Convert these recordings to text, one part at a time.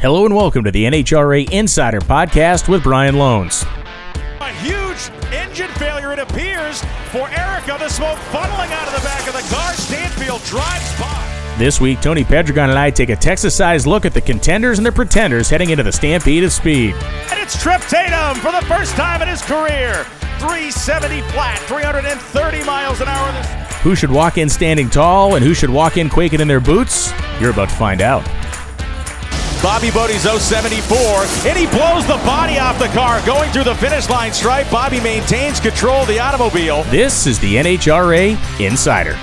Hello and welcome to the NHRA Insider Podcast with Brian Lohnes. A huge engine failure, it appears, for Erica. The smoke funneling out of the back of the car. Stanfield drives by. This week, Tony Pedregon and I take a Texas sized look at the contenders and the pretenders heading into the Stampede of Speed. And it's Tripp Tatum for the first time in his career. 370 flat, 330 miles an hour. Who should walk in standing tall and who should walk in quaking in their boots? You're about to find out. Bobby Bode's 074, and he blows the body off the car going through the finish line stripe. Bobby maintains control of the automobile. This is the NHRA Insider.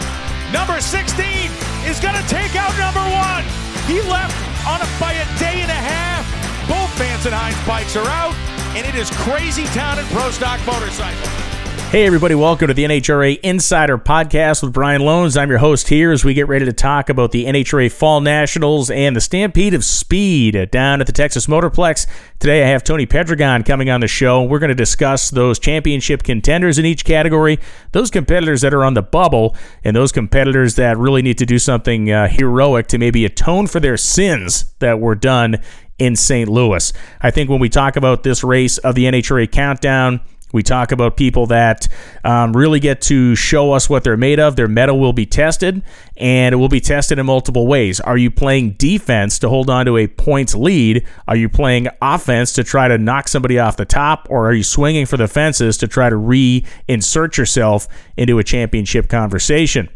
Number 16 is going to take out number one. He left on a, by a day and a half. Both Vance and Hines bikes are out, and it is crazy town in Pro Stock Motorcycle. Hey, everybody, welcome to the NHRA Insider Podcast with Brian Lohnes. I'm your host here as we get ready to talk about the NHRA Fall Nationals and the Stampede of Speed down at the Texas Motorplex. Today, I have Tony Pedregon coming on the show. We're going to discuss those championship contenders in each category, those competitors that are on the bubble, and those competitors that really need to do something uh, heroic to maybe atone for their sins that were done in St. Louis. I think when we talk about this race of the NHRA Countdown, we talk about people that um, really get to show us what they're made of. Their metal will be tested, and it will be tested in multiple ways. Are you playing defense to hold on to a points lead? Are you playing offense to try to knock somebody off the top? Or are you swinging for the fences to try to reinsert yourself into a championship conversation?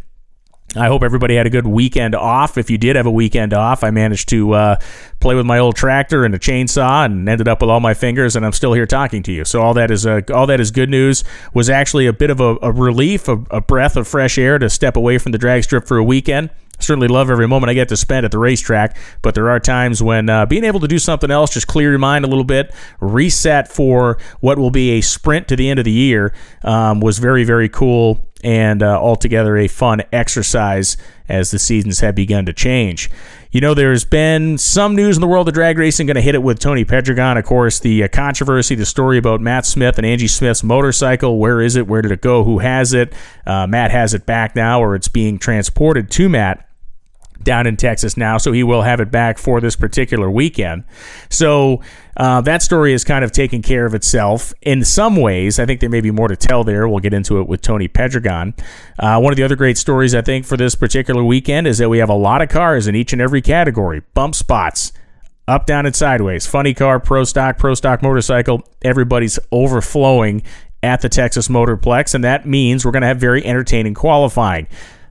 I hope everybody had a good weekend off. If you did have a weekend off, I managed to uh, play with my old tractor and a chainsaw, and ended up with all my fingers, and I'm still here talking to you. So all that is uh, all that is good news. Was actually a bit of a, a relief, a, a breath of fresh air to step away from the drag strip for a weekend certainly love every moment I get to spend at the racetrack, but there are times when uh, being able to do something else, just clear your mind a little bit, reset for what will be a sprint to the end of the year, um, was very, very cool and uh, altogether a fun exercise as the seasons have begun to change. You know, there's been some news in the world of drag racing. Going to hit it with Tony Pedregon, of course. The uh, controversy, the story about Matt Smith and Angie Smith's motorcycle. Where is it? Where did it go? Who has it? Uh, Matt has it back now, or it's being transported to Matt down in Texas now, so he will have it back for this particular weekend. So uh, that story is kind of taking care of itself in some ways. I think there may be more to tell there. We'll get into it with Tony Pedregon. Uh, one of the other great stories, I think, for this particular weekend is that we have a lot of cars in each and every category, bump spots. Up, down, and sideways. Funny car, pro stock, pro stock motorcycle. Everybody's overflowing at the Texas Motorplex, and that means we're going to have very entertaining qualifying.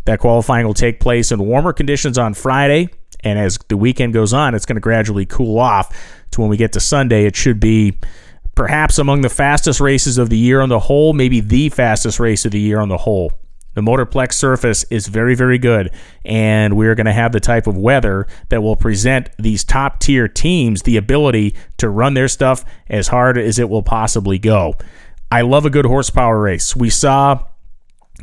That qualifying will take place in warmer conditions on Friday, and as the weekend goes on, it's going to gradually cool off to when we get to Sunday. It should be perhaps among the fastest races of the year on the whole, maybe the fastest race of the year on the whole. The Motorplex surface is very, very good, and we're going to have the type of weather that will present these top tier teams the ability to run their stuff as hard as it will possibly go. I love a good horsepower race. We saw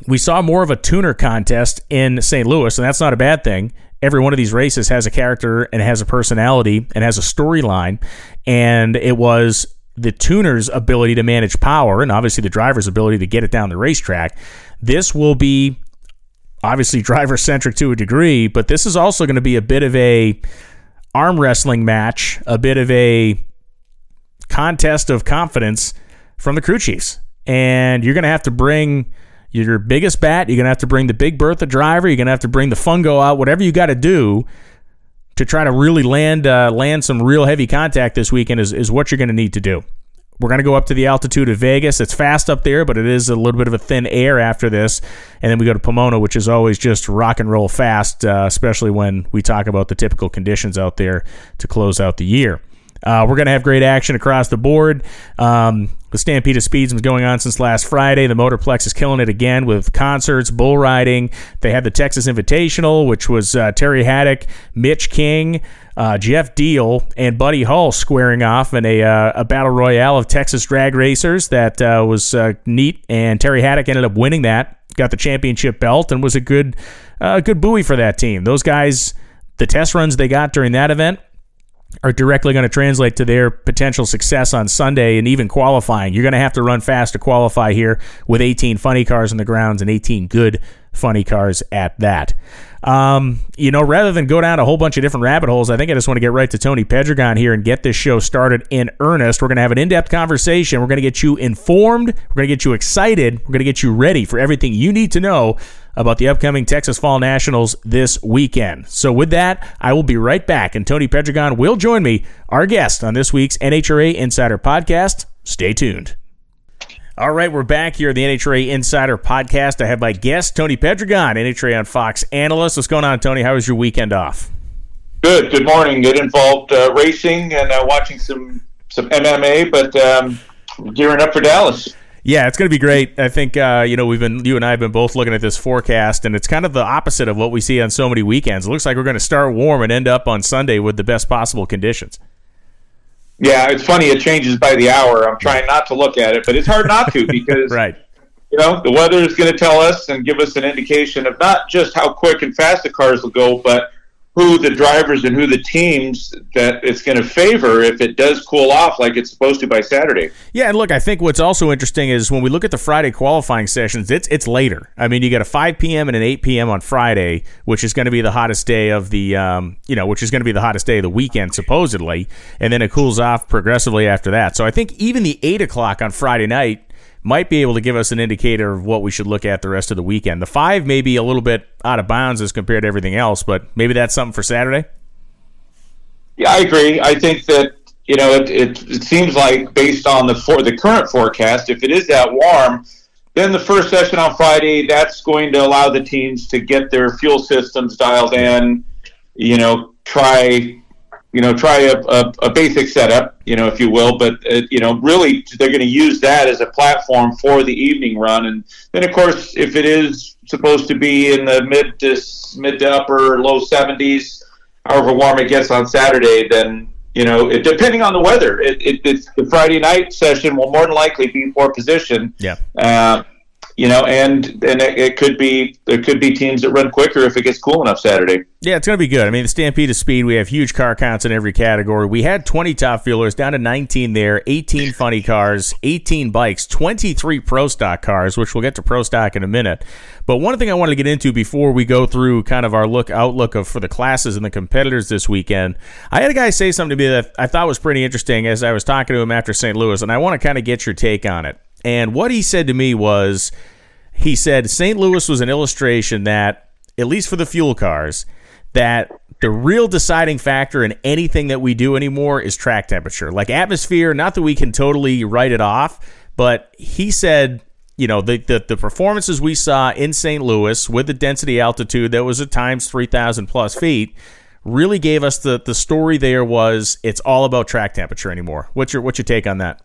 we saw more of a tuner contest in St. Louis, and that's not a bad thing. Every one of these races has a character and has a personality and has a storyline, and it was the tuner's ability to manage power and obviously the driver's ability to get it down the racetrack. This will be obviously driver centric to a degree, but this is also going to be a bit of a arm wrestling match, a bit of a contest of confidence from the crew chiefs. And you're going to have to bring your biggest bat. You're going to have to bring the Big Bertha driver. You're going to have to bring the Fungo out. Whatever you got to do to try to really land uh, land some real heavy contact this weekend is, is what you're going to need to do. We're going to go up to the altitude of Vegas. It's fast up there, but it is a little bit of a thin air after this. And then we go to Pomona, which is always just rock and roll fast, uh, especially when we talk about the typical conditions out there to close out the year. Uh, we're going to have great action across the board. Um, the Stampede of Speeds was going on since last Friday. The Motorplex is killing it again with concerts, bull riding. They had the Texas Invitational, which was uh, Terry Haddock, Mitch King, uh, Jeff Diehl, and Buddy Hull squaring off in a, uh, a battle royale of Texas drag racers. That uh, was uh, neat, and Terry Haddock ended up winning that. Got the championship belt and was a good, uh, good buoy for that team. Those guys, the test runs they got during that event are directly going to translate to their potential success on Sunday and even qualifying. You're going to have to run fast to qualify here with 18 funny cars in the grounds and 18 good funny cars at that. Um, you know, rather than go down a whole bunch of different rabbit holes, I think I just want to get right to Tony Pedregon here and get this show started in earnest. We're going to have an in depth conversation. We're going to get you informed. We're going to get you excited. We're going to get you ready for everything you need to know about the upcoming Texas Fall Nationals this weekend. So, with that, I will be right back, and Tony Pedregon will join me, our guest on this week's NHRA Insider Podcast. Stay tuned. All right, we're back here at the NHRA Insider Podcast. I have my guest, Tony Pedregon, NHRA on Fox analyst. What's going on, Tony? How was your weekend off? Good. Good morning. It involved uh, racing and uh, watching some some MMA, but um, gearing up for Dallas. Yeah, it's going to be great. I think uh, you know we've been you and I have been both looking at this forecast, and it's kind of the opposite of what we see on so many weekends. It looks like we're going to start warm and end up on Sunday with the best possible conditions. Yeah, it's funny. It changes by the hour. I'm trying not to look at it, but it's hard not to because right. You know, the weather is going to tell us and give us an indication of not just how quick and fast the cars will go, but who the drivers and who the teams that it's going to favor if it does cool off like it's supposed to by Saturday. Yeah, and look, I think what's also interesting is when we look at the Friday qualifying sessions, it's it's later. I mean, you got a 5 p.m. and an 8 p.m. on Friday, which is going to be the hottest day of the um, you know, which is going to be the hottest day of the weekend supposedly, and then it cools off progressively after that. So I think even the eight o'clock on Friday night might be able to give us an indicator of what we should look at the rest of the weekend. The five may be a little bit out of bounds as compared to everything else, but maybe that's something for Saturday. Yeah, I agree. I think that you know it, it, it seems like based on the for the current forecast, if it is that warm, then the first session on Friday that's going to allow the teams to get their fuel systems dialed in. You know, try you know, try a, a, a, basic setup, you know, if you will. But uh, you know, really, they're going to use that as a platform for the evening run. And then, of course, if it is supposed to be in the mid to mid to upper low 70s, however warm it gets on Saturday, then you know, it, depending on the weather, it, it, it's the Friday night session will more than likely be for position. Yeah. Uh, you know, and and it, it, could be there could be teams that run quicker if it gets cool enough Saturday. Yeah, it's going to be good. I mean, the Stampede of Speed, we have huge car counts in every category. We had 20 top fuelers down to 19 there, 18 funny cars, 18 bikes, 23 pro stock cars, which we'll get to pro stock in a minute. But one thing I wanted to get into before we go through kind of our look outlook of for the classes and the competitors this weekend, I had a guy say something to me that I thought was pretty interesting as I was talking to him after St. Louis, and I want to kind of get your take on it. And what he said to me was he said St. Louis was an illustration that, at least for the fuel cars, that the real deciding factor in anything that we do anymore is track temperature. Like atmosphere, not that we can totally write it off, but he said, you know, the, the, the performances we saw in St. Louis with the density altitude that was at times 3,000 plus feet really gave us the, the story there was it's all about track temperature anymore. What's your, what's your take on that?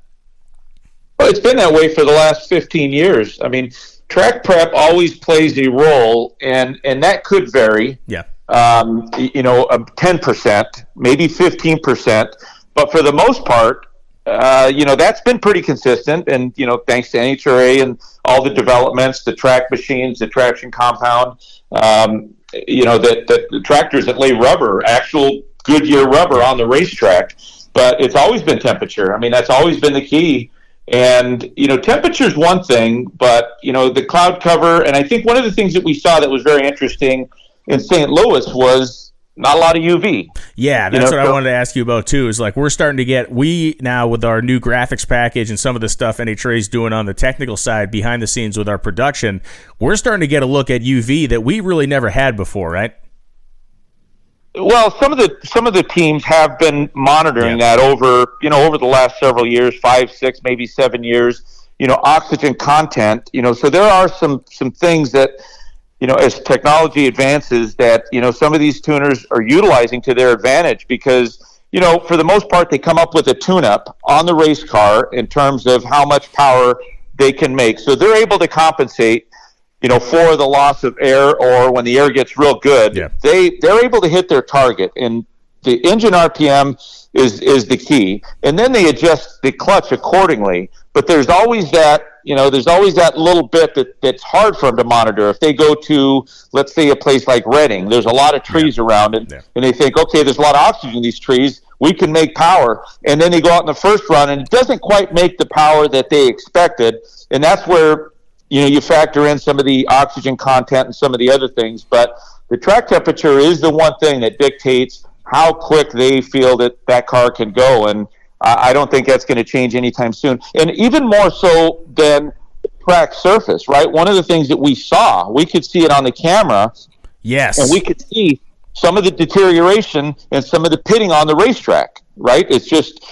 Well, it's been that way for the last 15 years. I mean, track prep always plays a role, and and that could vary. Yeah. Um, you know, ten percent, maybe fifteen percent, but for the most part, uh, you know, that's been pretty consistent. And you know, thanks to NHRA and all the developments, the track machines, the traction compound, um, you know, that the tractors that lay rubber, actual Goodyear rubber on the racetrack. But it's always been temperature. I mean, that's always been the key and you know, temperature is one thing, but you know, the cloud cover, and I think one of the things that we saw that was very interesting in St. Louis was not a lot of UV. Yeah, that's you know, what so, I wanted to ask you about too. Is like we're starting to get we now with our new graphics package and some of the stuff NHRA is doing on the technical side behind the scenes with our production. We're starting to get a look at UV that we really never had before, right? Well, some of the some of the teams have been monitoring yeah. that over you know over the last several years, five, six, maybe seven years. You know, oxygen content. You know, so there are some some things that you know as technology advances that you know some of these tuners are utilizing to their advantage because you know for the most part they come up with a tune-up on the race car in terms of how much power they can make. So they're able to compensate you know, for the loss of air or when the air gets real good, yeah. they they're able to hit their target. And the engine RPM is is the key, and then they adjust the clutch accordingly. But there's always that you know, there's always that little bit that, that's hard for them to monitor. If they go to, let's say, a place like Reading, there's a lot of trees yeah. around it, yeah. and they think, okay, there's a lot of oxygen in these trees, we can make power. And then they go out in the first run, and it doesn't quite make the power that they expected. And that's where you know you factor in some of the oxygen content and some of the other things but the track temperature is the one thing that dictates how quick they feel that that car can go. And I don't think that's going to change anytime soon. And even more so than track surface, right? One of the things that we saw, we could see it on the camera. Yes. And we could see some of the deterioration and some of the pitting on the racetrack, right? It's just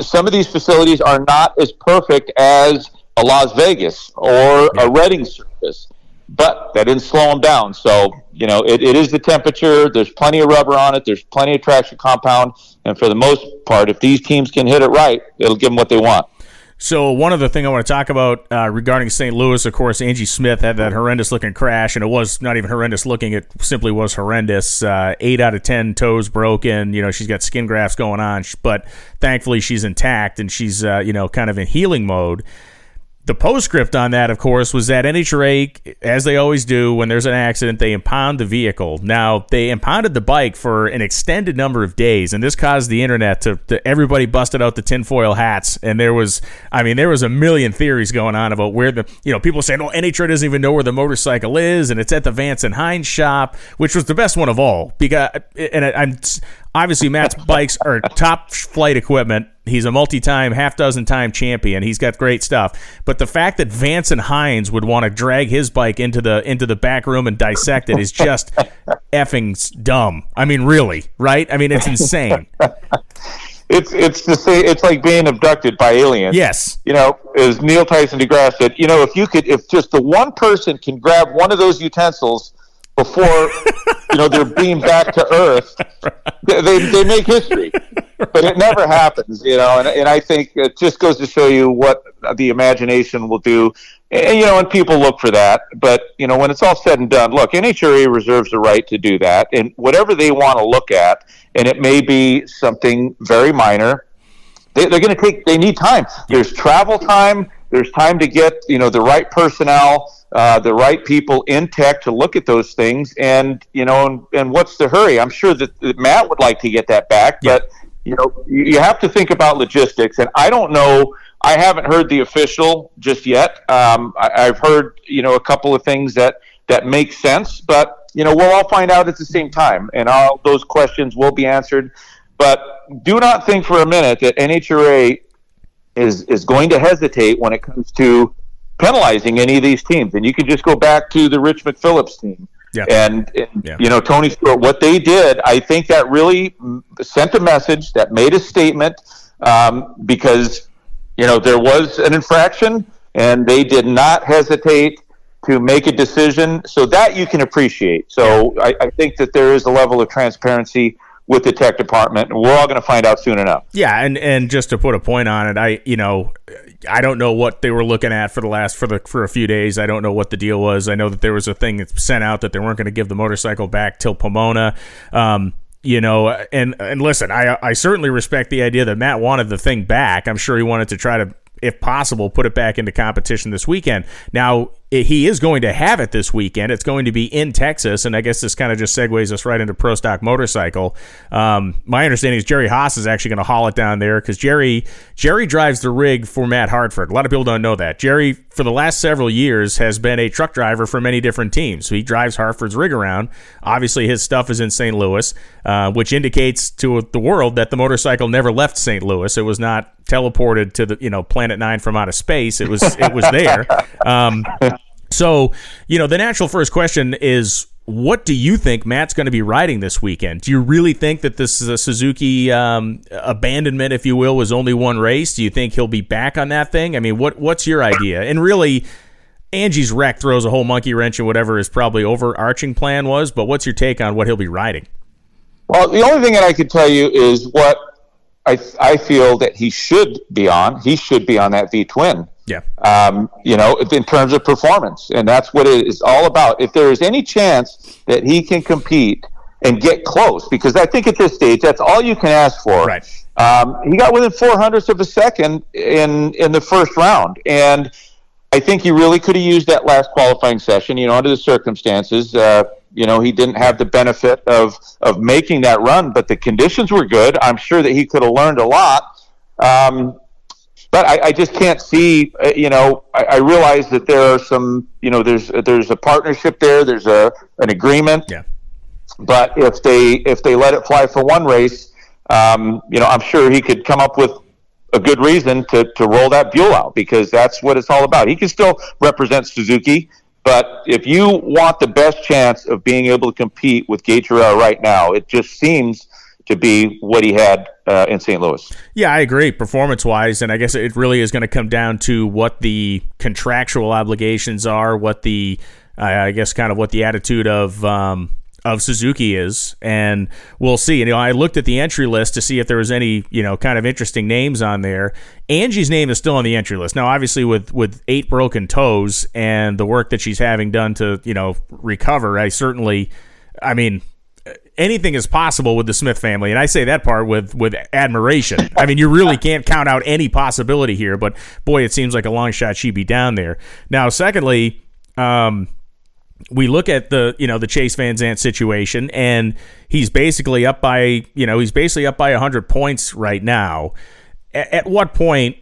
some of these facilities are not as perfect as a Las Vegas or a Reading surface, but that didn't slow them down. So, you know, it, it is the temperature. There's plenty of rubber on it. There's plenty of traction compound. And for the most part, if these teams can hit it right, it'll give them what they want. So one other thing I want to talk about uh, regarding St. Louis, of course, Angie Smith had that horrendous looking crash, and it was not even horrendous looking; it simply was horrendous. Uh, eight out of ten toes broken. You know, she's got skin grafts going on, but thankfully she's intact and she's uh, you know kind of in healing mode the postscript on that, of course, was that NHRA, as they always do when there's an accident, they impound the vehicle. Now, they impounded the bike for an extended number of days, and this caused the internet to, to everybody busted out the tinfoil hats. And there was, I mean, there was a million theories going on about where the, you know, people saying, oh, NHRA doesn't even know where the motorcycle is, and it's at the Vance and Hines shop, which was the best one of all. Because, and I'm, obviously Matt's bikes are top flight equipment. He's a multi-time, half dozen time champion. He's got great stuff. But the fact that Vance and Hines would want to drag his bike into the into the back room and dissect it is just effing dumb. I mean, really, right? I mean, it's insane. It's it's to say it's like being abducted by aliens. Yes. You know, as Neil Tyson deGrasse said, you know, if you could, if just the one person can grab one of those utensils before you know they're beamed back to Earth. They, they make history, but it never happens. You know, and, and I think it just goes to show you what the imagination will do. And, you know, and people look for that. But you know, when it's all said and done, look, NHRA reserves the right to do that, and whatever they want to look at, and it may be something very minor. They, they're going to take. They need time. There's travel time. There's time to get you know the right personnel uh, the right people in tech to look at those things. And you know, and, and what's the hurry? I'm sure that, that, Matt would like to get that back, yeah. but you know, you, have to think about logistics. And I don't know. I haven't heard the official just yet. Um, I, have heard you know a couple of things that that make sense, but you know we'll all find out at the same time, and all those questions will be answered. But do not think for a minute that NHRA is is going to hesitate when it comes to penalizing any of these teams. And you can just go back to the Rich McPhillips team. Yeah. And, and yeah. you know, Tony Stewart, what they did, I think that really sent a message that made a statement um, because, you know, there was an infraction and they did not hesitate to make a decision. So that you can appreciate. So I, I think that there is a level of transparency with the tech department. and We're all going to find out soon enough. Yeah, and and just to put a point on it, I you know I don't know what they were looking at for the last for the for a few days. I don't know what the deal was. I know that there was a thing that sent out that they weren't going to give the motorcycle back till Pomona. Um, you know, and and listen, I I certainly respect the idea that Matt wanted the thing back. I'm sure he wanted to try to if possible, put it back into competition this weekend. Now, he is going to have it this weekend. It's going to be in Texas, and I guess this kind of just segues us right into Pro Stock Motorcycle. Um, my understanding is Jerry Haas is actually going to haul it down there because Jerry Jerry drives the rig for Matt Hartford. A lot of people don't know that Jerry, for the last several years, has been a truck driver for many different teams. So he drives Hartford's rig around. Obviously, his stuff is in St. Louis, uh, which indicates to the world that the motorcycle never left St. Louis. It was not teleported to the you know Planet Nine from outer space. It was it was there. Um, so, you know, the natural first question is what do you think Matt's going to be riding this weekend? Do you really think that this is a Suzuki um, abandonment, if you will, was only one race? Do you think he'll be back on that thing? I mean, what what's your idea? And really, Angie's wreck throws a whole monkey wrench in whatever his probably overarching plan was. But what's your take on what he'll be riding? Well, the only thing that I can tell you is what I I feel that he should be on. He should be on that V twin. Yeah. Um, you know, in terms of performance, and that's what it is all about. If there is any chance that he can compete and get close, because I think at this stage that's all you can ask for. Right. Um, he got within four hundredths of a second in in the first round, and I think he really could have used that last qualifying session. You know, under the circumstances. Uh, you know, he didn't have the benefit of of making that run, but the conditions were good. I'm sure that he could have learned a lot. Um, but I, I, just can't see. Uh, you know, I, I, realize that there are some. You know, there's there's a partnership there. There's a an agreement. Yeah. but if they if they let it fly for one race, um, you know, I'm sure he could come up with a good reason to, to roll that Buell out because that's what it's all about. He can still represent Suzuki, but if you want the best chance of being able to compete with Herrera right now, it just seems to be what he had uh, in St. Louis. Yeah, I agree. Performance wise, and I guess it really is going to come down to what the contractual obligations are, what the uh, I guess kind of what the attitude of um, of Suzuki is, and we'll see. You know, I looked at the entry list to see if there was any, you know, kind of interesting names on there. Angie's name is still on the entry list now. Obviously, with with eight broken toes and the work that she's having done to, you know, recover, I certainly, I mean, anything is possible with the Smith family, and I say that part with with admiration. I mean, you really can't count out any possibility here, but boy, it seems like a long shot she'd be down there. Now, secondly, um, we look at the you know the Chase Van Sant situation, and he's basically up by you know he's basically up by hundred points right now. At, at what point?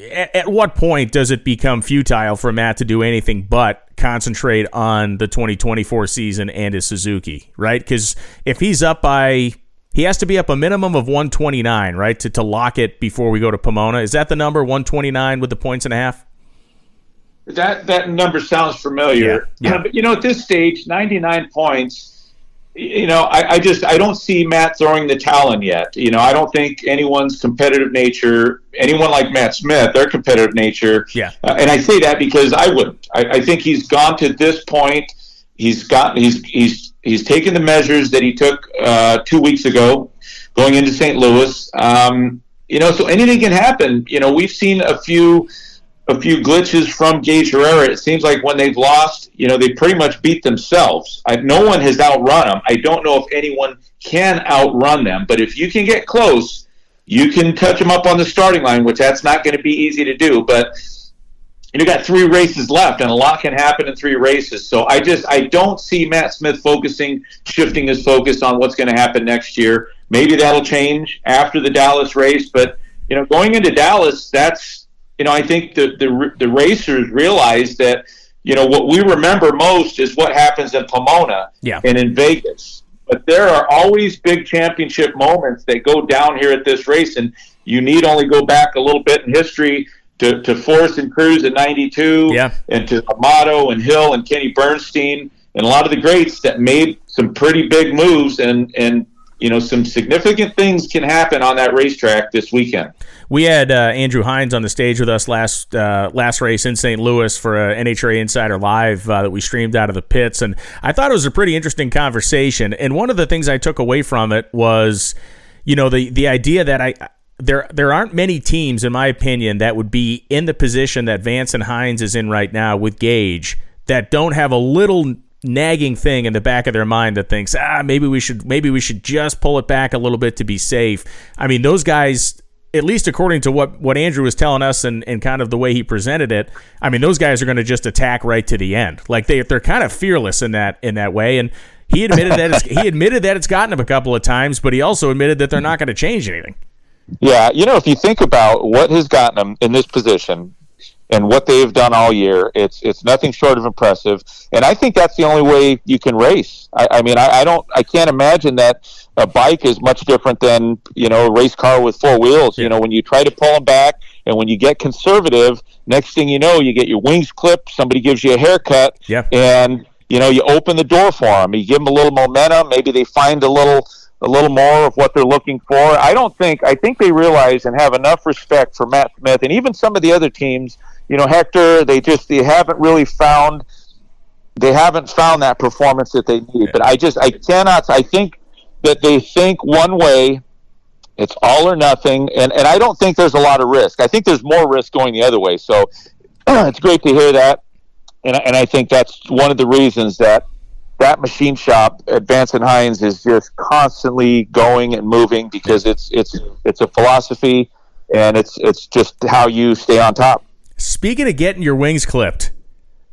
At, at what point does it become futile for Matt to do anything but concentrate on the 2024 season and his Suzuki, right? Because if he's up by he has to be up a minimum of 129, right, to, to lock it before we go to Pomona. Is that the number 129 with the points and a half? That that number sounds familiar. Yeah, yeah. but you know, at this stage, 99 points. You know, I, I, just I don't see Matt throwing the towel in yet. You know, I don't think anyone's competitive nature, anyone like Matt Smith, their competitive nature. Yeah. Uh, and I say that because I wouldn't. I, I think he's gone to this point. He's got he's he's he's taken the measures that he took uh, two weeks ago, going into St. Louis. Um, you know, so anything can happen. You know, we've seen a few a few glitches from Gaige Herrera. It seems like when they've lost, you know, they pretty much beat themselves. I, no one has outrun them. I don't know if anyone can outrun them, but if you can get close, you can touch them up on the starting line, which that's not going to be easy to do. But you got three races left, and a lot can happen in three races. So I just I don't see Matt Smith focusing, shifting his focus on what's going to happen next year. Maybe that'll change after the Dallas race, but you know, going into Dallas, that's you know, I think the, the, the racers realize that, you know, what we remember most is what happens in Pomona yeah. and in Vegas. But there are always big championship moments that go down here at this race, and you need only go back a little bit in history to, to Forrest and Cruz in 92 yeah. and to Amato and Hill and Kenny Bernstein and a lot of the greats that made some pretty big moves and, and you know, some significant things can happen on that racetrack this weekend. We had uh, Andrew Hines on the stage with us last uh, last race in St. Louis for a NHRA Insider Live uh, that we streamed out of the pits, and I thought it was a pretty interesting conversation. And one of the things I took away from it was, you know, the the idea that I there there aren't many teams, in my opinion, that would be in the position that Vance and Hines is in right now with Gaige that don't have a little nagging thing in the back of their mind that thinks, ah, maybe we should maybe we should just pull it back a little bit to be safe. I mean, those guys at least according to what, what Andrew was telling us and, and kind of the way he presented it, I mean, those guys are going to just attack right to the end. Like they they're kind of fearless in that in that way. And he admitted that he admitted that it's gotten him a couple of times, but he also admitted that they're not going to change anything. Yeah, you know, if you think about what has gotten them in this position, and what they've done all year. It's it's nothing short of impressive, and I think that's the only way you can race. I, I mean, I, I, don't, I can't imagine that a bike is much different than you know a race car with four wheels. You know, when you try to pull them back, and when you get conservative, next thing you know, you get your wings clipped. Somebody gives you a haircut, yeah. and you know you open the door for them. You give them a little momentum. Maybe they find a little a little more of what they're looking for. I don't think I think they realize and have enough respect for Matt Smith and even some of the other teams you know, Hector, they just they haven't really found they haven't found that performance that they need. But I just I cannot I think that they think one way it's all or nothing and, and I don't think there's a lot of risk. I think there's more risk going the other way. So it's great to hear that. And, and I think that's one of the reasons that that machine shop at and Hines is just constantly going and moving because it's it's it's a philosophy and it's it's just how you stay on top. Speaking of getting your wings clipped,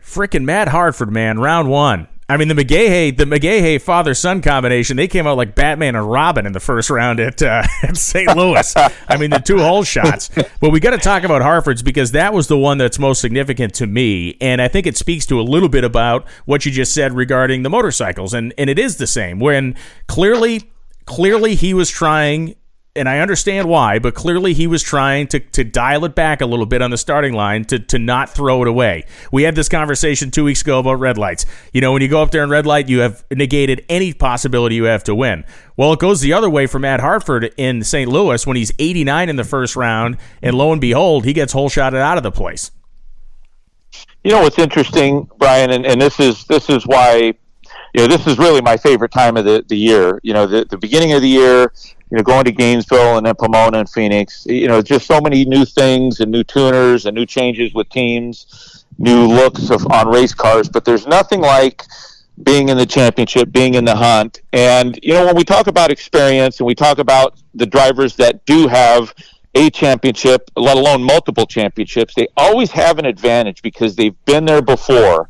freaking Matt Hartford, man, round one. I mean, the McGaha, the McGaha father son combination, they came out like Batman and Robin in the first round at, uh, at St. Louis. I mean, the two hole shots. But we got to talk about Hartford's because that was the one that's most significant to me. And I think it speaks to a little bit about what you just said regarding the motorcycles. And, and it is the same when clearly, clearly he was trying and I understand why, but clearly he was trying to, to dial it back a little bit on the starting line to, to not throw it away. We had this conversation two weeks ago about red lights. You know, when you go up there in red light, you have negated any possibility you have to win. Well, it goes the other way for Matt Hartford in St. Louis when he's 89 in the first round, and lo and behold, he gets whole shotted out of the place. You know what's interesting, Brian, and, and this is this is why you know this is really my favorite time of the, the year. You know, the, the beginning of the year, you know, going to Gainesville and then Pomona and Phoenix, you know, just so many new things and new tuners and new changes with teams, new looks of on race cars. But there's nothing like being in the championship, being in the hunt. And, you know, when we talk about experience and we talk about the drivers that do have a championship, let alone multiple championships, they always have an advantage because they've been there before.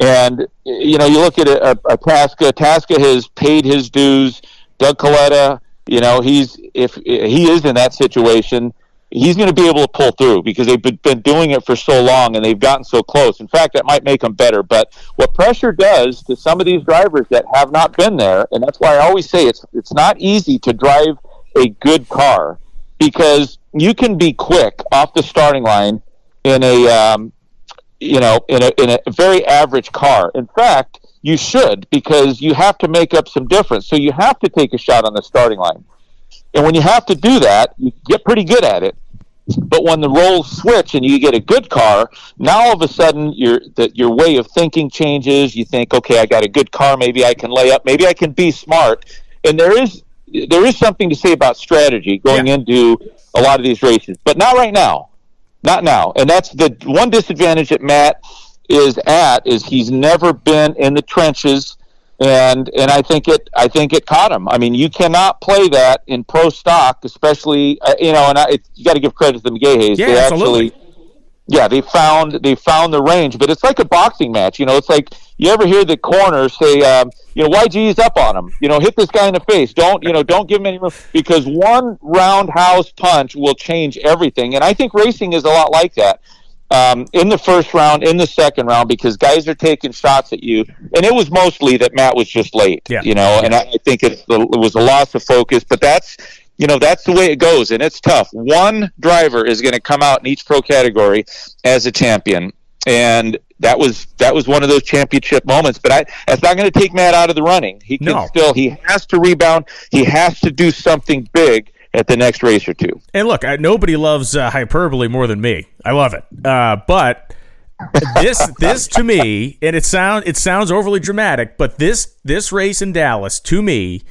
And, you know, you look at a, a, Tasca, Tasca has paid his dues. Doug Kalitta, you know, he's if he is in that situation, he's going to be able to pull through because they've been doing it for so long and they've gotten so close. In fact, that might make them better. But what pressure does to some of these drivers that have not been there, and that's why I always say it's it's not easy to drive a good car because you can be quick off the starting line in a um, you know in a in a very average car. In fact, you should because you have to make up some difference. So you have to take a shot on the starting line. And when you have to do that, you get pretty good at it. But when the roles switch and you get a good car, now all of a sudden your that your way of thinking changes. You think, okay, I got a good car, maybe I can lay up, maybe I can be smart. And there is there is something to say about strategy going yeah. into a lot of these races, but not right now. Not now. And that's the one disadvantage that Matt is at is he's never been in the trenches and and I think it I think it caught him. I mean, you cannot play that in pro stock, especially uh, you know, and I, it, you got to give credit to the McGahas. Yeah, they absolutely. Actually, yeah, they found they found the range, but it's like a boxing match. You know, it's like you ever hear the corner say, um, you know, YG's up on him. You know, hit this guy in the face. Don't you know? Don't give him any room because one roundhouse punch will change everything. And I think racing is a lot like that um, in the first round, in the second round, because guys are taking shots at you. And it was mostly that Matt was just late, yeah. you know, and I, I think it, it was a loss of focus. But that's, you know, that's the way it goes, and it's tough. One driver is going to come out in each pro category as a champion, and that was that was one of those championship moments. But I, that's not going to take Matt out of the running. He can no. still he has to rebound. He has to do something big at the next race or two. And look, I, nobody loves uh, hyperbole more than me. I love it. Uh, but this this to me, and it sound it sounds overly dramatic, but this this race in Dallas to me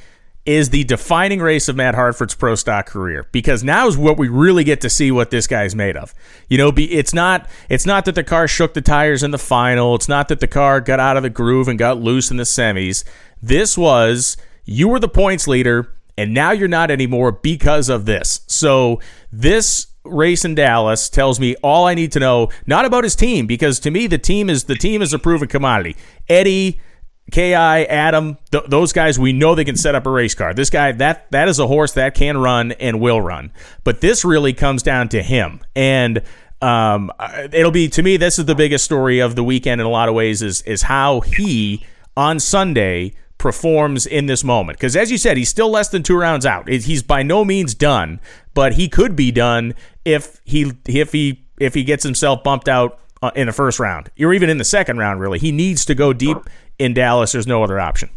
is the defining race of Matt Hartford's pro stock career because now is what we really get to see what this guy's made of. You know, be, it's not it's not that the car shook the tires in the final. It's not that the car got out of the groove and got loose in the semis. This was you were the points leader and now you're not anymore because of this. So this race in Dallas tells me all I need to know, not about his team, because to me the team is the team is a proven commodity. Eddie, Ki, Adam, th- those guys we know they can set up a race car. This guy that that is a horse that can run and will run. But this really comes down to him and. Um, it'll be to me. This is the biggest story of the weekend in a lot of ways. Is is how he on Sunday performs in this moment. Because as you said, he's still less than two rounds out. He's by no means done, but he could be done if he if he if he gets himself bumped out uh, in the first round or even in the second round. Really, he needs to go deep in Dallas. There's no other option.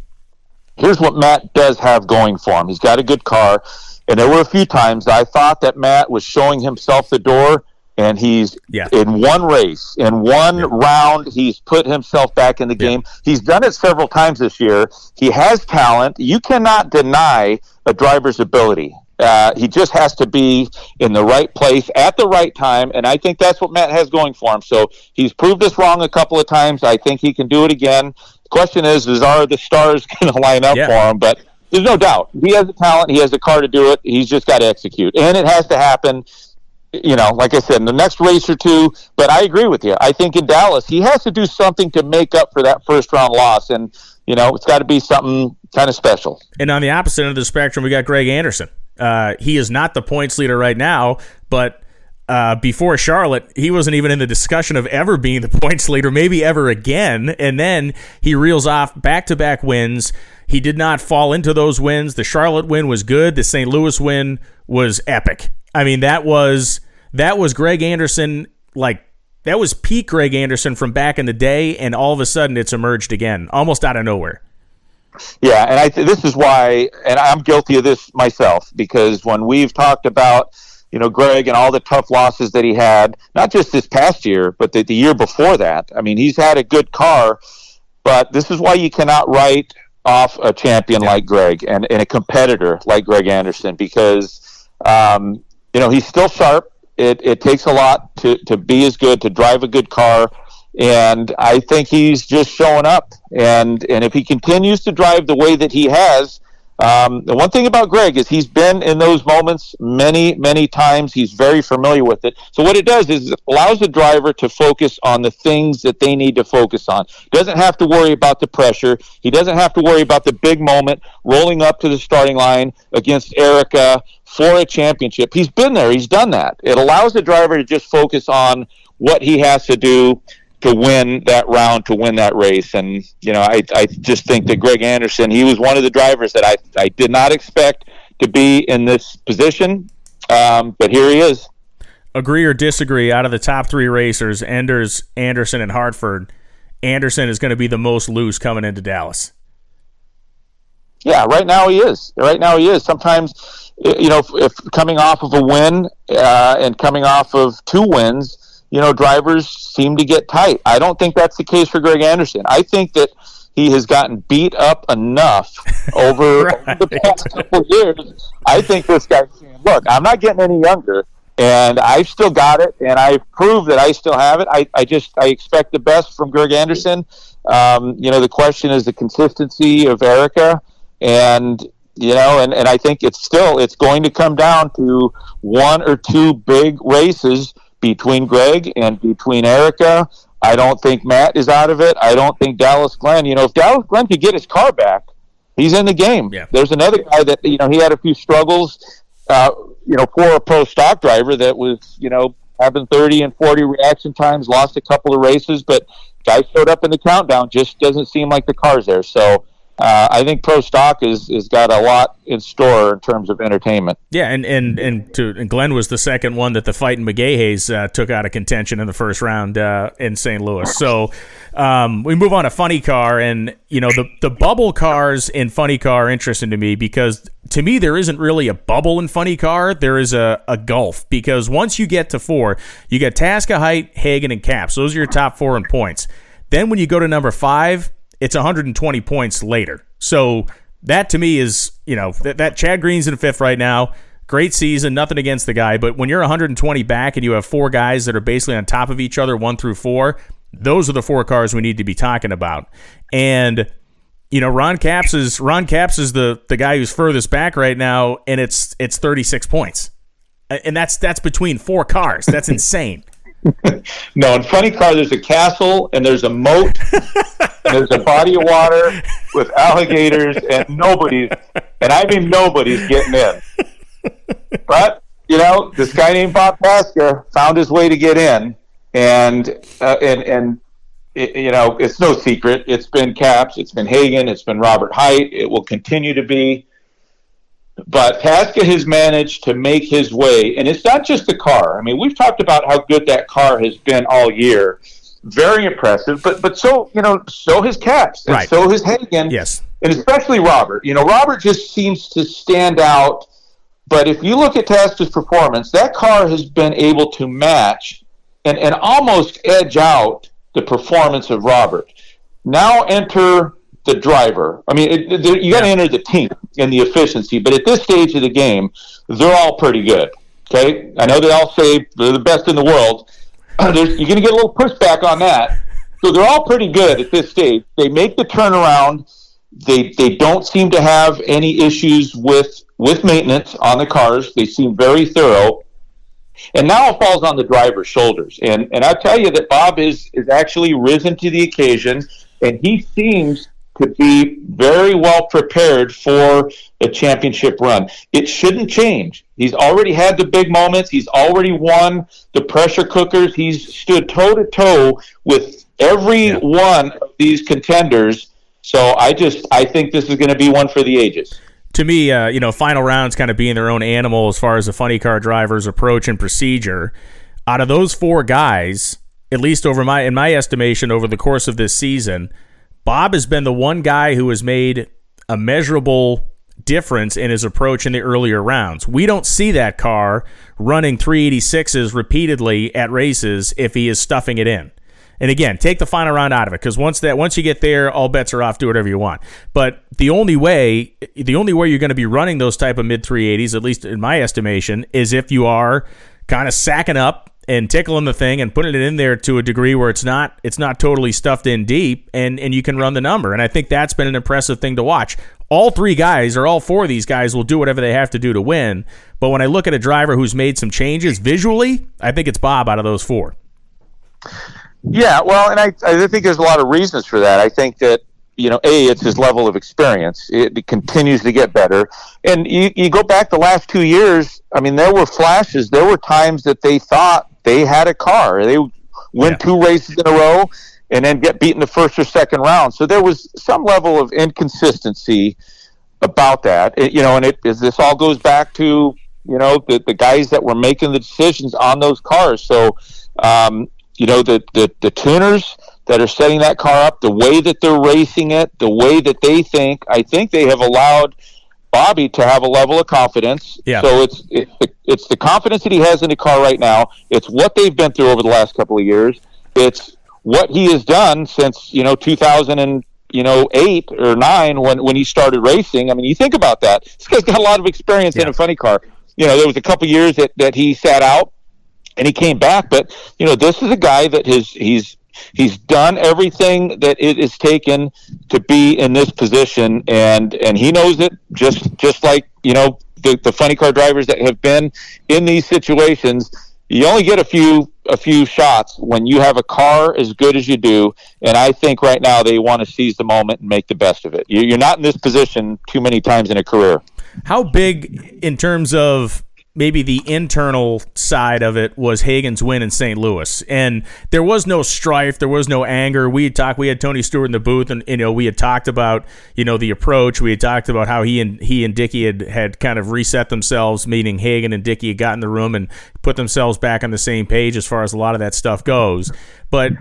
Here's what Matt does have going for him. He's got a good car, and there were a few times I thought that Matt was showing himself the door and he's yeah. in one race, in one yeah. round, he's put himself back in the game. He's done it several times this year. He has talent. You cannot deny a driver's ability. Uh, he just has to be in the right place at the right time, and I think that's what Matt has going for him. So he's proved us wrong a couple of times. I think he can do it again. Question is, is are the stars going to line up for him? But there's no doubt he has the talent. He has the car to do it. He's just got to execute, and it has to happen you know, like I said, in the next race or two. But I agree with you. I think in Dallas, he has to do something to make up for that first round loss, and you know, it's got to be something kind of special. And on the opposite end of the spectrum, we got Greg Anderson. Uh, he is not the points leader right now, but uh, before Charlotte, he wasn't even in the discussion of ever being the points leader, maybe ever again. And then he reels off back to back wins. He did not fall into those wins. The Charlotte win was good. The St. Louis win was epic. I mean, that was that was Greg Anderson like that was peak Greg Anderson from back in the day, and all of a sudden it's emerged again, almost out of nowhere. Yeah, and I th- this is why, and I'm guilty of this myself because when we've talked about you know Greg and all the tough losses that he had, not just this past year, but the, the year before that. I mean, he's had a good car, but this is why you cannot write off a champion yeah. like Greg and, and a competitor like Greg Anderson because um, you know he's still sharp. It, it takes a lot to, to be as good to drive a good car and I think he's just showing up. And and if he continues to drive the way that he has, um, the one thing about Greg is he's been in those moments many, many times. He's very familiar with it. So what it does is it allows the driver to focus on the things that they need to focus on. Doesn't have to worry about the pressure. He doesn't have to worry about the big moment rolling up to the starting line against Erica for a championship. He's been there. He's done that. It allows the driver to just focus on what he has to do to win that round, to win that race. And, you know, I, I just think that Greg Anderson, he was one of the drivers that I, I did not expect to be in this position, um, but here he is. Agree or disagree, out of the top three racers, Enders, Anderson, and Hartford, Anderson is going to be the most loose coming into Dallas. Yeah, right now he is. Right now he is. Sometimes, you know, if, if coming off of a win uh, and coming off of two wins, you know, drivers seem to get tight. I don't think that's the case for Greg Anderson. I think that he has gotten beat up enough over, right. the past couple of years. I think this guy's saying, look, I'm not getting any younger and I've still got it, and I've proved that I still have it. I, I just I expect the best from Greg Anderson. Um, you know, the question is the consistency of Erica, and you know, and, and I think it's still it's going to come down to one or two big races between Greg and between Erica. I don't think Matt is out of it. I don't think Dallas Glenn. You know, if Dallas Glenn could get his car back, he's in the game. Yeah. There's another guy that you know he had a few struggles. Uh, you know, for a pro stock driver that was you know having 30 and 40 reaction times, lost a couple of races, but guy showed up in the countdown. Just doesn't seem like the car's there. So uh, I think pro stock is is got a lot in store in terms of entertainment. Yeah, and and and, to, and Glenn was the second one that the fight in McGaha's uh, took out of contention in the first round uh, in St. Louis. So um, we move on to funny car, and you know the the bubble cars in funny car are interesting to me because to me there isn't really a bubble in funny car. There is a, a gulf because once you get to four, you get Tasca, Hight, Hagan, and Capps. Those are your top four in points. Then when you go to number five it's 120 points later. So that to me is, you know, that, that Chad Green's in fifth right now. Great season, nothing against the guy, but when you're 120 back and you have four guys that are basically on top of each other, one through four, those are the four cars we need to be talking about. And you know, Ron Capps is Ron Capps is the the guy who's furthest back right now, and it's it's 36 points, and that's that's between four cars. That's insane. no, in funny car, there's a castle and there's a moat and there's a body of water with alligators and nobody's, and I mean nobody's getting in. But you know, this guy named Bob Tasca found his way to get in, and uh, and and it, you know, it's no secret. It's been Capps, it's been Hagan, it's been Robert Hight. It will continue to be. But Tasca has managed to make his way, and it's not just the car. I mean, we've talked about how good that car has been all year. Very impressive, but but so you know, so his Capps, and right. so his Hagan, yes, and especially Robert. You know, Robert just seems to stand out. But if you look at Tasca's performance, that car has been able to match and, and almost edge out the performance of Robert. Now enter the driver. I mean, it, it, you got to enter the team and the efficiency, but at this stage of the game, they're all pretty good. Okay, I know they all say they're the best in the world. you're going to get a little pushback on that. So they're all pretty good at this stage. They make the turnaround. They they don't seem to have any issues with with maintenance on the cars. They seem very thorough. And now it falls on the driver's shoulders. And and I tell you that Bob is is actually risen to the occasion, and he seems to be very well prepared for a championship run. It shouldn't change. He's already had the big moments. He's already won the pressure cookers. He's stood toe to toe with every yeah. one of these contenders. So I just I think this is going to be one for the ages. To me, uh, you know, final rounds kind of being their own animal as far as the funny car drivers' approach and procedure. Out of those four guys, at least over my in my estimation, over the course of this season, Bob has been the one guy who has made a measurable difference in his approach in the earlier rounds. We don't see that car running 386s repeatedly at races if he is stuffing it in. And again, take the final round out of it because once that once you get there, all bets are off. Do whatever you want. But the only way, the only way you're going to be running those type of mid 380s, at least in my estimation, is if you are kind of sacking up and tickling the thing and putting it in there to a degree where it's not it's not totally stuffed in deep and and you can run the number and I think that's been an impressive thing to watch. All three guys or all four of these guys will do whatever they have to do to win, but when I look at a driver who's made some changes visually, I think it's Bob out of those four. Yeah, well, and I I think there's a lot of reasons for that. I think that you know, a it's his level of experience. It, it, continues to get better, and you, you go back the last two years. I mean, there were flashes. There were times that they thought they had a car. They win yeah. two races in a row and then get beaten the first or second round. So there was some level of inconsistency about that. It, you know, and it is this all goes back to you know the the guys that were making the decisions on those cars. So um, you know the, the the tuners that are setting that car up, the way that they're racing it, the way that they think. I think they have allowed Bobby to have a level of confidence. Yeah. So it's it's the, it's the confidence that he has in the car right now. It's what they've been through over the last couple of years. It's what he has done since you know 2000 and you know eight or nine when when he started racing. I mean, you think about that. This guy's got a lot of experience yeah. in a funny car. You know, there was a couple years that that he sat out and he came back, but you know, this is a guy that has he's he's done everything that it is taken to be in this position, and and he knows it just just like you know the, the funny car drivers that have been in these situations. You only get a few a few shots when you have a car as good as you do, and I think right now they want to seize the moment and make the best of it. You're not in this position too many times in a career. How big in terms of maybe the internal side of it was Hagan's win in St. Louis, and there was no strife, there was no anger. We had talked, we had Tony Stewart in the booth, and you know we had talked about you know the approach. We had talked about how he and he and Dickie had had kind of reset themselves, meaning Hagan and Dickie had got in the room and put themselves back on the same page as far as a lot of that stuff goes. But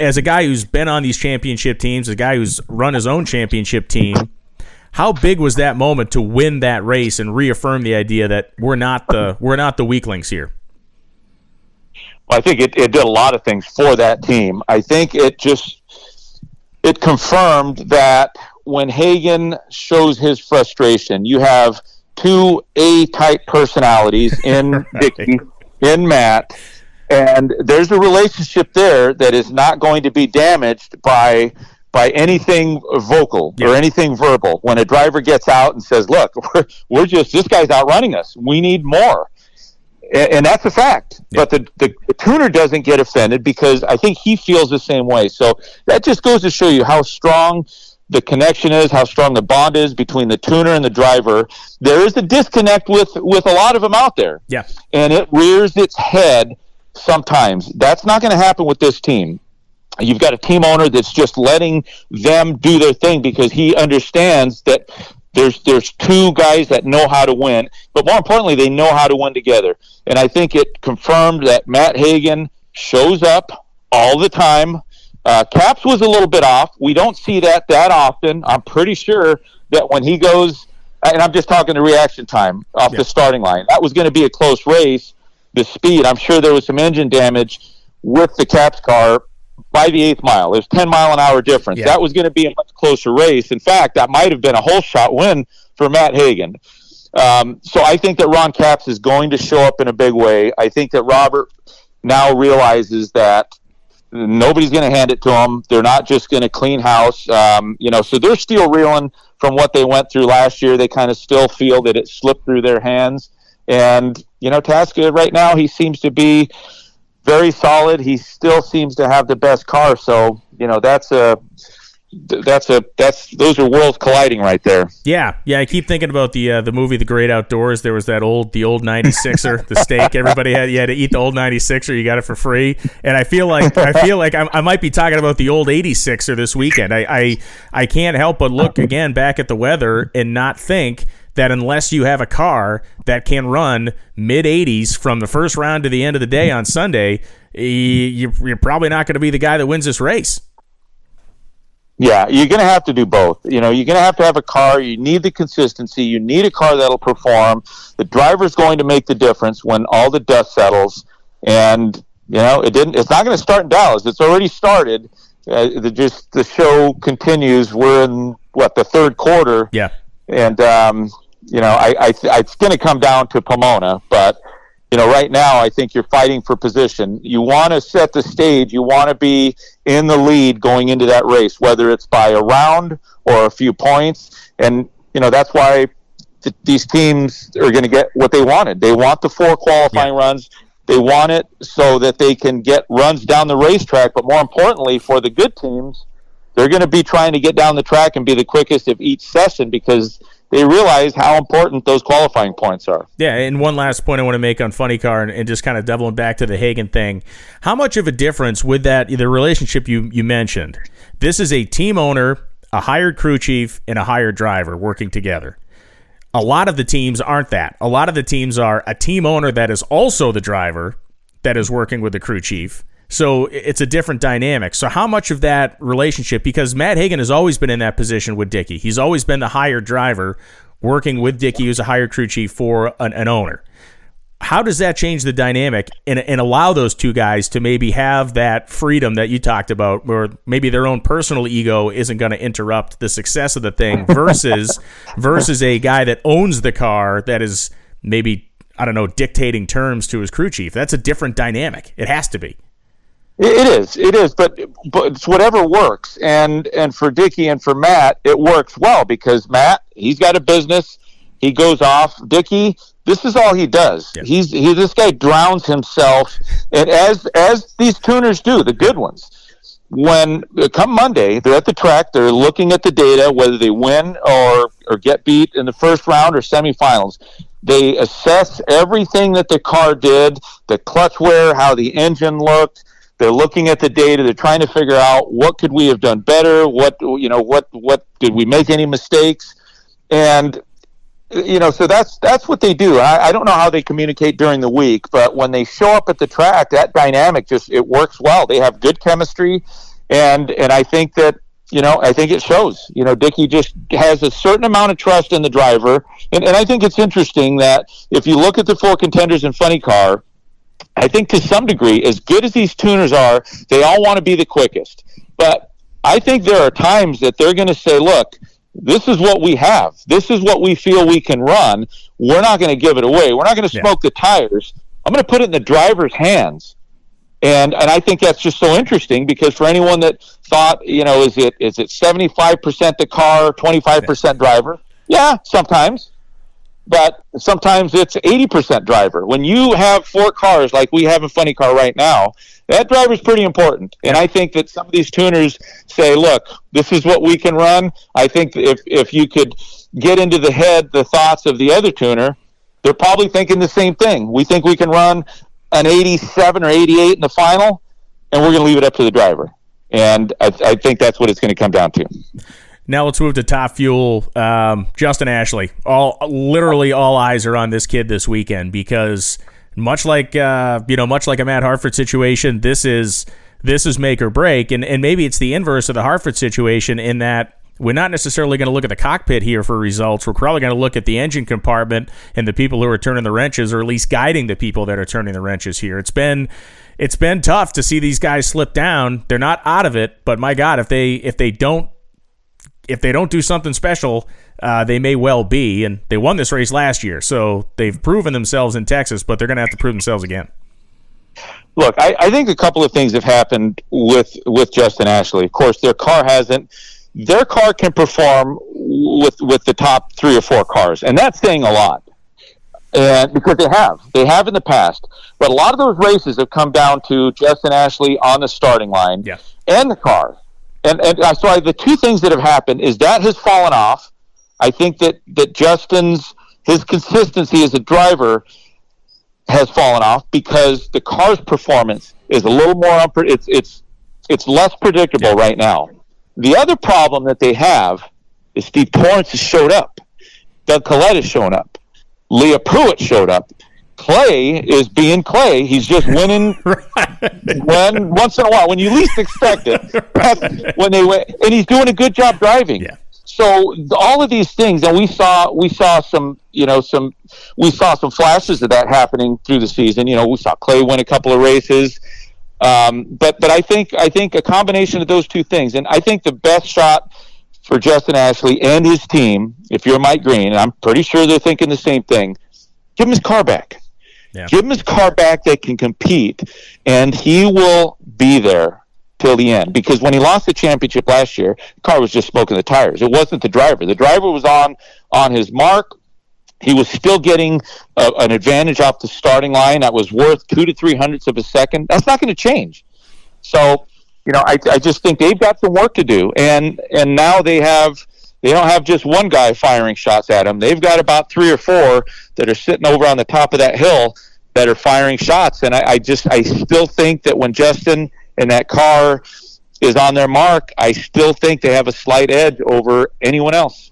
as a guy who's been on these championship teams, a guy who's run his own championship team how big was that moment to win that race and reaffirm the idea that we're not the we're not the weaklings here? Well, I think it, it did a lot of things for that team. I think it just it confirmed that when Hagan shows his frustration, you have two A type personalities in Dickie, in Matt, and there's a relationship there that is not going to be damaged by by anything vocal yeah. or anything verbal. When a driver gets out and says, "Look, we're, we're just this guy's outrunning us. We need more," and, and that's a fact. Yeah. But the, the, the tuner doesn't get offended because I think he feels the same way. So that just goes to show you how strong the connection is, how strong the bond is between the tuner and the driver. There is a disconnect with with a lot of them out there. Yeah, and it rears its head sometimes. That's not going to happen with this team you've got a team owner that's just letting them do their thing because he understands that there's there's two guys that know how to win, but more importantly, they know how to win together. And I think it confirmed that Matt Hagan shows up all the time. Uh, Capps was a little bit off. We don't see that that often. I'm pretty sure that when he goes, and I'm just talking the reaction time off yeah. the starting line, that was going to be a close race. The speed, I'm sure there was some engine damage with the Capps car, by the eighth mile. There's 10 mile an hour difference. Yeah. That was going to be a much closer race. In fact, that might have been a whole shot win for Matt Hagan. Um, so I think that Ron Capps is going to show up in a big way. I think that Robert now realizes that nobody's going to hand it to them. They're not just going to clean house. Um, you know, so they're still reeling from what they went through last year. They kind of still feel that it slipped through their hands. And you know, Tasca right now he seems to be very solid. He still seems to have the best car. So you know, that's a that's a that's those are worlds colliding right there. Yeah, yeah. I keep thinking about the uh, the movie The Great Outdoors. There was that old the old '96er, the steak. Everybody had you had to eat the old '96er. You got it for free. And I feel like I feel like I'm, i might be talking about the old '86er this weekend. I, I I can't help but look again back at the weather and not think that unless you have a car that can run mid 80s from the first round to the end of the day on Sunday, you're probably not going to be the guy that wins this race. Yeah, you're going to have to do both. You know, you're going to have to have a car. You need the consistency. You need a car that'll perform. The driver's going to make the difference when all the dust settles. And you know, it didn't. It's not going to start in Dallas. It's already started. Uh, the just the show continues. We're in what the third quarter. Yeah. And um, you know, I, I, it's going to come down to Pomona, but you know, right now, I think you're fighting for position. You want to set the stage. You want to be in the lead going into that race, whether it's by a round or a few points. And, you know, that's why th- these teams are going to get what they wanted. They want the four qualifying yeah. runs. They want it so that they can get runs down the racetrack. But more importantly, for the good teams, they're going to be trying to get down the track and be the quickest of each session because they realize how important those qualifying points are. Yeah, and one last point I want to make on Funny Car and, and, just kind of doubling back to the Hagan thing. How much of a difference with that the relationship you you mentioned? This is a team owner, a hired crew chief, and a hired driver working together. A lot of the teams aren't that. A lot of the teams are a team owner that is also the driver that is working with the crew chief so it's a different dynamic. So how much of that relationship? Because Matt Hagan has always been in that position with Dickie. He's always been the higher driver, working with Dickie, who's a hired crew chief for an, an owner. How does that change the dynamic and, and allow those two guys to maybe have that freedom that you talked about, where maybe their own personal ego isn't going to interrupt the success of the thing, versus versus a guy that owns the car that is maybe I don't know dictating terms to his crew chief. That's a different dynamic. It has to be. It is, it is, but but it's whatever works, and and for Dickie and for Matt, it works well because Matt, he's got a business, he goes off. Dickie, this is all he does. Yeah. He's he this guy drowns himself, and as as these tuners do, the good ones. When uh, come Monday, they're at the track, they're looking at the data, whether they win or or get beat in the first round or semifinals. They assess everything that the car did, the clutch wear, how the engine looked they're looking at the data. They're trying to figure out what could we have done better. What you know, what what did we make any mistakes? And you know, so that's that's what they do. I, I don't know how they communicate during the week, but when they show up at the track, that dynamic just it works well. They have good chemistry, and and I think that you know, I think it shows. You know, Dickie just has a certain amount of trust in the driver. And, and I think it's interesting that if you look at the four contenders in Funny Car, I think to some degree, as good as these tuners are, they all want to be the quickest. But I think there are times that they're going to say, look, this is what we have. This is what we feel we can run. We're not going to give it away. We're not going to smoke yeah. the tires. I'm going to put it in the driver's hands. And and I think that's just so interesting because for anyone that thought, you know, is it is it 75% the car, 25% driver? Yeah, sometimes but sometimes it's 80% driver. When you have four cars like we have a funny car right now, that driver is pretty important. And I think that some of these tuners say, look, this is what we can run. I think if, if you could get into the head the thoughts of the other tuner, they're probably thinking the same thing. We think we can run an 87 or 88 in the final, and we're going to leave it up to the driver. And I, I think that's what it's going to come down to. Now let's move to top fuel. Um, Justin Ashley. All literally all eyes are on this kid this weekend because much like uh, you know, much like a Matt Hartford situation, this is this is make or break, and and maybe it's the inverse of the Hartford situation in that we're not necessarily going to look at the cockpit here for results. We're probably going to look at the engine compartment and the people who are turning the wrenches, or at least guiding the people that are turning the wrenches here. It's been it's been tough to see these guys slip down. They're not out of it, but my God, if they if they don't if they don't do something special, uh, they may well be. And they won this race last year, so they've proven themselves in Texas, but they're going to have to prove themselves again. Look, I, I, think a couple of things have happened with with Justin Ashley. Of course, their car hasn't. Their car can perform with with the top three or four cars, and that's saying a lot. and because they have, they have in the past. But a lot of those races have come down to Justin Ashley on the starting line yeah. and the car. And and so I, the two things that have happened is that has fallen off. I think that that Justin's his consistency as a driver has fallen off because the car's performance is a little more unpre- it's it's it's less predictable yeah. right now. The other problem that they have is Steve Torrence has showed up. Doug Kalitta has shown up. Leah Pruett showed up. Clay is being Clay. He's just winning when once in a while when you least expect it. when they went, and he's doing a good job driving. Yeah. So all of these things, and we saw we saw some you know some we saw some flashes of that happening through the season. You know, we saw Clay win a couple of races. Um, but but I think I think a combination of those two things, and I think the best shot for Justin Ashley and his team, if you're Mike Green, and I'm pretty sure they're thinking the same thing, give him his car back. Yeah. Give him his car back that can compete, and he will be there till the end. Because when he lost the championship last year, the car was just smoking the tires. It wasn't the driver. The driver was on on his mark. He was still getting a, an advantage off the starting line that was worth two to three hundredths of a second. That's not going to change. So you know, I, I just think they've got some work to do, and and now they have they don't have just one guy firing shots at them. They've got about three or four that are sitting over on the top of that hill that are firing shots, and I, I just I still think that when Justin and that car is on their mark, I still think they have a slight edge over anyone else.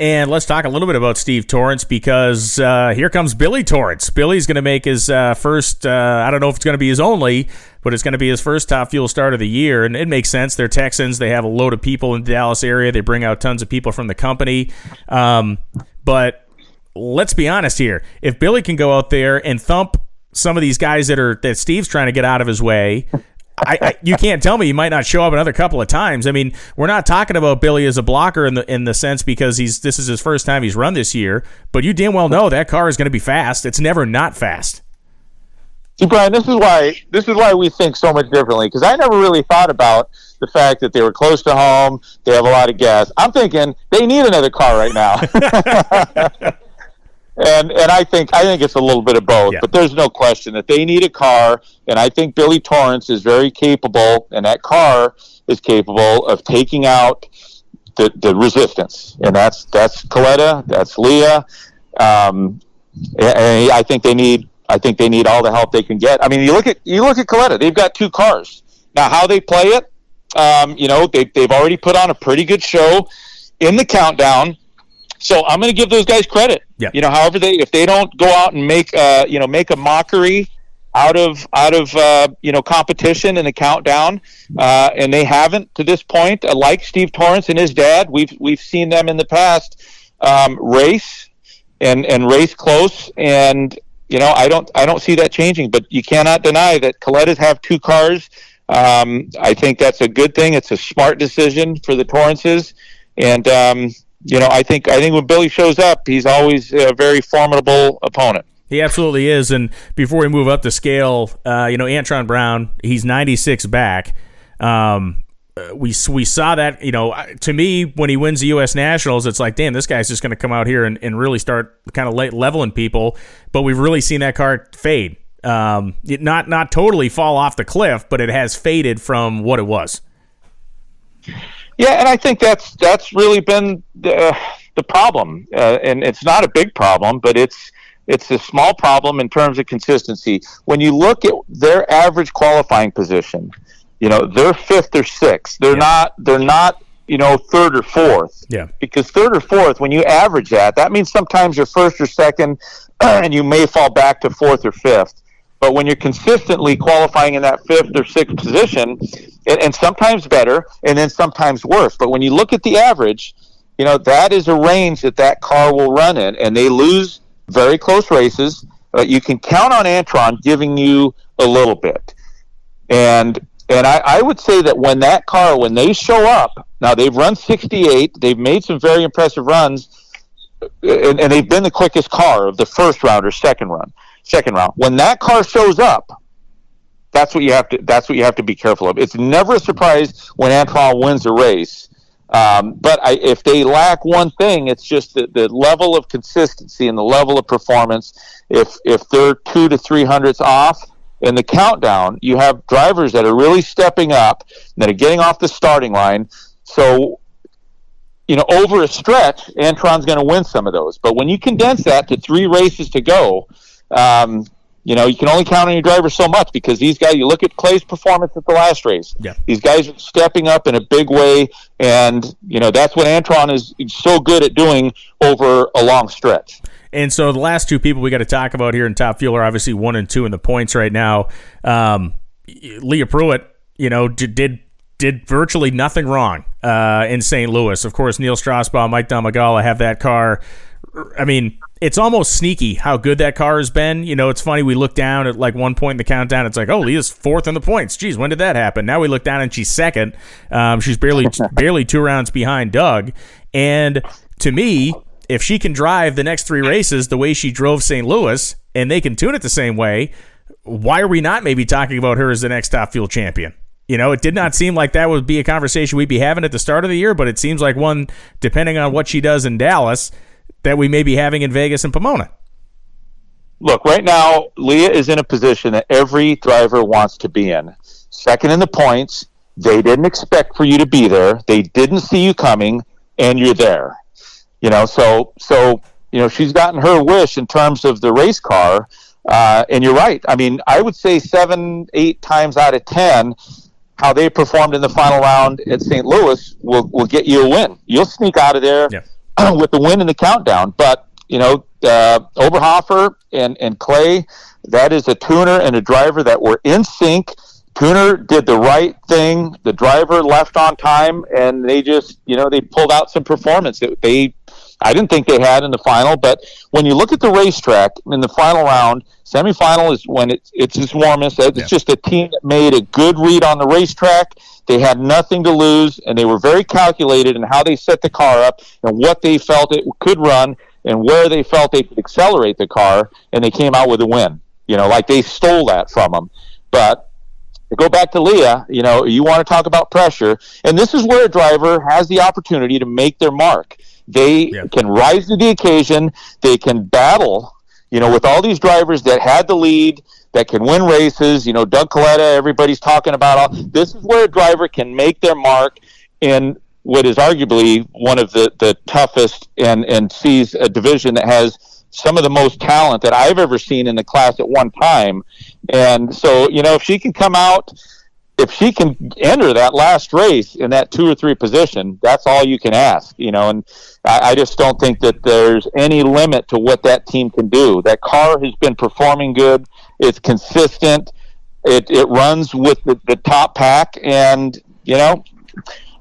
And let's talk a little bit about Steve Torrence because uh, here comes Billy Torrence. Billy's going to make his uh, first, uh, I don't know if it's going to be his only, but it's going to be his first top fuel start of the year. And it makes sense. They're Texans. They have a load of people in the Dallas area. They bring out tons of people from the company. Um, but let's be honest here. If Billy can go out there and thump some of these guys that are that Steve's trying to get out of his way, I, I, you can't tell me he might not show up another couple of times. I mean, we're not talking about Billy as a blocker in the in the sense because he's this is his first time he's run this year. But you damn well know that car is going to be fast. It's never not fast. See, Brian, this is why this is why we think so much differently. Because I never really thought about the fact that they were close to home. They have a lot of gas. I'm thinking they need another car right now. and and I think I think it's a little bit of both. Yeah. But there's no question that they need a car, and I think Billy Torrence is very capable, and that car is capable of taking out the, the resistance, and that's that's Kalitta, that's Leah. Um, and I think they need I think they need all the help they can get. I mean, you look at you look at Kalitta; they've got two cars now. How they play it, um, you know, they they've already put on a pretty good show in the countdown. So I'm going to give those guys credit. Yeah. You know, however they if they don't go out and make uh you know make a mockery out of out of uh, you know competition and the countdown, uh, and they haven't to this point. Uh, like Steve Torrence and his dad, we've we've seen them in the past um, race and and race close, and you know I don't I don't see that changing. But you cannot deny that Kalitta's have two cars. Um, I think that's a good thing. It's a smart decision for the Torrences, and um, you know, I think I think when Billy shows up, he's always a very formidable opponent. He absolutely is. And before we move up the scale, uh, you know, Antron Brown, he's 96 back. Um, uh, we we saw that, you know, to me, when he wins the U.S. Nationals, it's like, damn, this guy's just going to come out here and, and really start kind of leveling people. But we've really seen that car fade. Um, not not totally fall off the cliff, but it has faded from what it was. Yeah, and I think that's that's really been the, the problem, uh, and it's not a big problem, but it's it's a small problem in terms of consistency. When you look at their average qualifying position, you know they're fifth or sixth. They're yeah. not they're not you know third or fourth. Yeah. Because third or fourth, when you average that, that means sometimes you're first or second, and you may fall back to fourth or fifth. But when you're consistently qualifying in that fifth or sixth position, and, and sometimes better, and then sometimes worse. But when you look at the average, you know that is a range that that car will run in, and they lose very close races. But you can count on Antron giving you a little bit, and and I, I would say that when that car, when they show up, now they've run 68, they've made some very impressive runs, and, and they've been the quickest car of the first round or second run second round. When that car shows up, that's what you have to that's what you have to be careful of. It's never a surprise when Antron wins a race Um, but I, if they lack one thing, it's just the, the level of consistency and the level of performance. If if they're two to three hundredths off in the countdown, you have drivers that are really stepping up, that are getting off the starting line. So, you know, over a stretch, Antron's going to win some of those. But when you condense that to three races to go, um, you know, you can only count on your driver so much because these guys, you look at Clay's performance at the last race. Yeah. These guys are stepping up in a big way. And, you know, that's what Antron is so good at doing over a long stretch. And so the last two people we got to talk about here in Top Fuel are obviously one and two in the points right now. Um, Leah Pruett, you know, did did virtually nothing wrong uh, in St. Louis. Of course, Neil Strausbaugh, Mike Domagala have that car. I mean, it's almost sneaky how good that car has been. You know, it's funny. We look down at like one point in the countdown. It's like, oh, Leah's fourth in the points. Geez, when did that happen? Now we look down and she's second. Um, she's barely barely two rounds behind Doug. And to me, if she can drive the next three races the way she drove St. Louis, and they can tune it the same way, why are we not maybe talking about her as the next top fuel champion? You know, it did not seem like that would be a conversation we'd be having at the start of the year, but it seems like one, depending on what she does in Dallas, that we may be having in Vegas and Pomona. Look, right now, Leah is in a position that every driver wants to be in. Second in the points. They didn't expect for you to be there. They didn't see you coming, and you're there. You know, so so you know she's gotten her wish in terms of the race car. Uh, and you're right. I mean, I would say seven, eight times out of ten, how they performed in the final round at St. Louis will will get you a win. You'll sneak out of there yeah. with the win in the countdown. But you know, uh, Oberhofer and and Clay, that is a tuner and a driver that were in sync. Tuner did the right thing. The driver left on time, and they just, you know, they pulled out some performance. They I didn't think they had in the final, but when you look at the racetrack in the final round, semifinal is when it's it's its warmest. It's yeah. just a team that made a good read on the racetrack. They had nothing to lose, and they were very calculated in how they set the car up and what they felt it could run and where they felt they could accelerate the car, and they came out with a win. You know, like they stole that from them. But to go back to Leah, you know, you want to talk about pressure, and this is where a driver has the opportunity to make their mark. They yeah. can rise to the occasion. They can battle, you know, with all these drivers that had the lead, that can win races. You know, Doug Kalitta, everybody's talking about all. This is where a driver can make their mark in what is arguably one of the, the toughest and, and sees a division that has some of the most talent that I've ever seen in the class at one time. And so, you know, if she can come out if she can enter that last race in that two or three position, that's all you can ask, you know. And I, I, just don't think that there's any limit to what that team can do. That car has been performing good. It's consistent. It it runs with the, the top pack, and you know,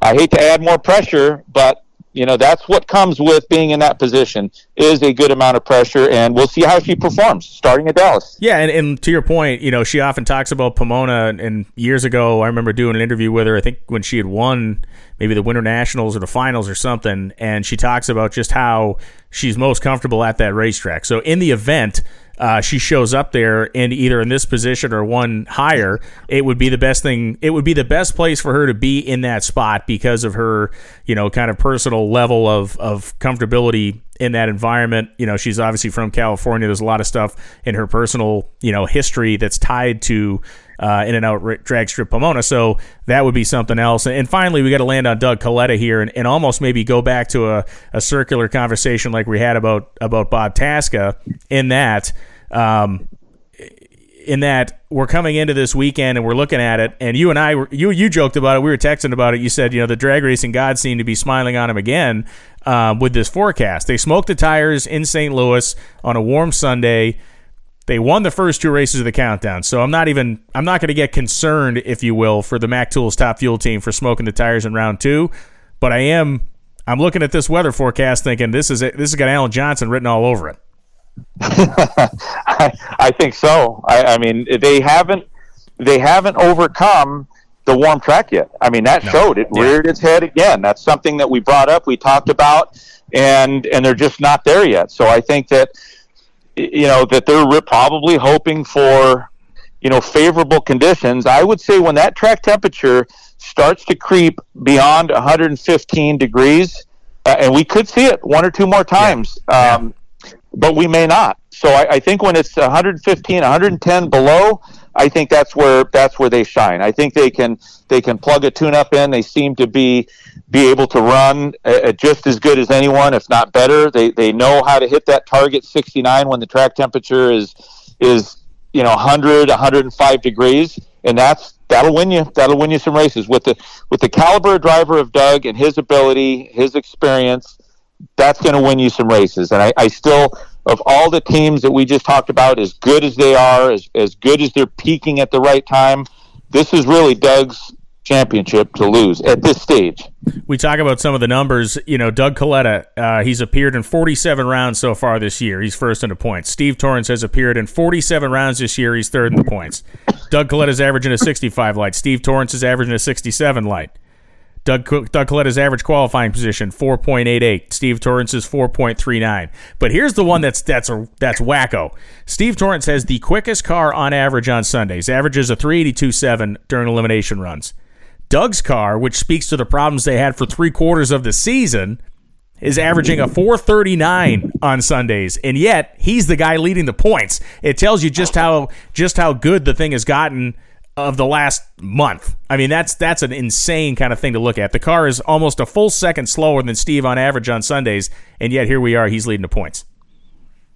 I hate to add more pressure, but you know that's what comes with being in that position is a good amount of pressure and we'll see how she performs starting at dallas. Yeah and, and to your point you know she often talks about pomona and years ago i remember doing an interview with her i think when she had won maybe the winter nationals or the finals or something and she talks about just how she's most comfortable at that racetrack. So in the event uh, she shows up there and either in this position or one higher, it would be the best thing. It would be the best place for her to be in that spot because of her, you know, kind of personal level of of comfortability in that environment. You know, she's obviously from California. There's a lot of stuff in her personal, you know, history that's tied to uh, in and out drag strip Pomona. So that would be something else. And finally, we got to land on Doug Kalitta here and, and almost maybe go back to a, a circular conversation like we had about about Bob Tasca in that um, in that we're coming into this weekend and we're looking at it, and you and I, were, you you joked about it. We were texting about it. You said, you know, the drag racing gods seem to be smiling on him again um, with this forecast. They smoked the tires in St. Louis on a warm Sunday. They won the first two races of the countdown, so I'm not even I'm not going to get concerned, if you will, for the Mac Tools Top Fuel team for smoking the tires in round two. But I am I'm looking at this weather forecast, thinking this is it. This has got Alan Johnson written all over it. I, I think so. I, I mean, they haven't they haven't overcome the warm track yet. I mean, that no. showed it yeah. reared its head again. That's something that we brought up, we talked about, and and they're just not there yet. So I think that you know that they're probably hoping for you know favorable conditions. I would say when that track temperature starts to creep beyond 115 degrees, uh, and we could see it one or two more times, yeah. Um, but we may not. So I, I think when it's 115, 110 below, I think that's where that's where they shine. I think they can they can plug a tune up in. They seem to be be able to run uh, just as good as anyone, if not better. They they know how to hit that target 69 when the track temperature is is you know 100 105 degrees, and that's that'll win you that'll win you some races with the with the caliber driver of Doug and his ability, his experience. That's going to win you some races, and I, I still of all the teams that we just talked about, as good as they are, as, as good as they're peaking at the right time, this is really Doug's championship to lose at this stage. We talk about some of the numbers. You know, Doug Kalitta, uh, he's appeared in 47 rounds so far this year. He's first in the points. Steve Torrence has appeared in 47 rounds this year. He's third in the points. Doug Kalitta's averaging a 65 light. Steve Torrence is averaging a 67 light. Doug, Doug Kalitta's average qualifying position 4.88. Steve Torrence's 4.39. But here's the one that's that's a, that's wacko. Steve Torrence has the quickest car on average on Sundays. Averages a 382.7 during elimination runs. Doug's car, which speaks to the problems they had for three quarters of the season, is averaging a 439 on Sundays, and yet he's the guy leading the points. It tells you just how just how good the thing has gotten of the last month. I mean, that's that's an insane kind of thing to look at. The car is almost a full second slower than Steve on average on Sundays, and yet here we are. He's leading the points.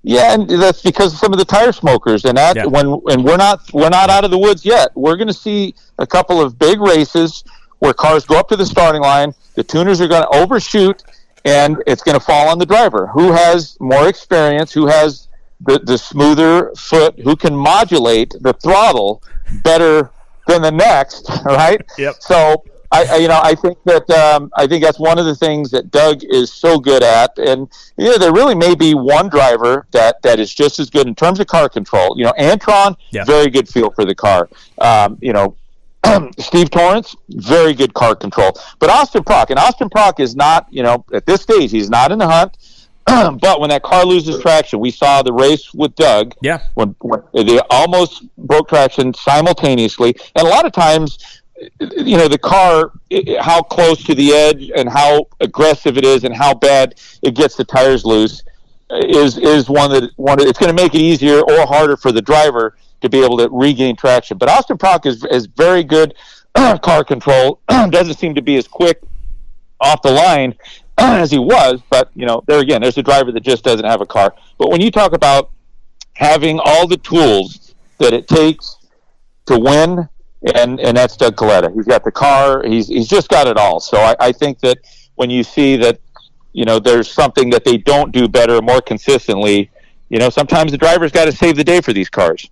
Yeah, and that's because of some of the tire smokers, and that yeah. when and we're not we're not out of the woods yet. We're going to see a couple of big races where cars go up to the starting line. The tuners are going to overshoot, and it's going to fall on the driver who has more experience, who has the, the smoother foot, who can modulate the throttle better than the next, right? Yep. So I, I, you know, I think that um, I think that's one of the things that Doug is so good at, and you know, there really may be one driver that that is just as good in terms of car control. You know, Antron, yep. very good feel for the car. Um, you know, Steve Torrence, very good car control. But Austin Prock, and Austin Prock is not, you know, at this stage, he's not in the hunt. but when that car loses traction, we saw the race with Doug. Yeah. When, when they almost broke traction simultaneously, and a lot of times, you know, the car, how close to the edge and how aggressive it is, and how bad it gets the tires loose, uh, is is one that one. It's going to make it easier or harder for the driver to be able to regain traction. But Austin Prock is is very good car control. Doesn't seem to be as quick off the line as he was, but you know, there again, there's a driver that just doesn't have a car. But when you talk about having all the tools that it takes to win, and and that's Doug Kalitta. He's got the car. He's he's just got it all. So I, I think that when you see that, you know, there's something that they don't do better, more consistently. You know, sometimes the driver's got to save the day for these cars.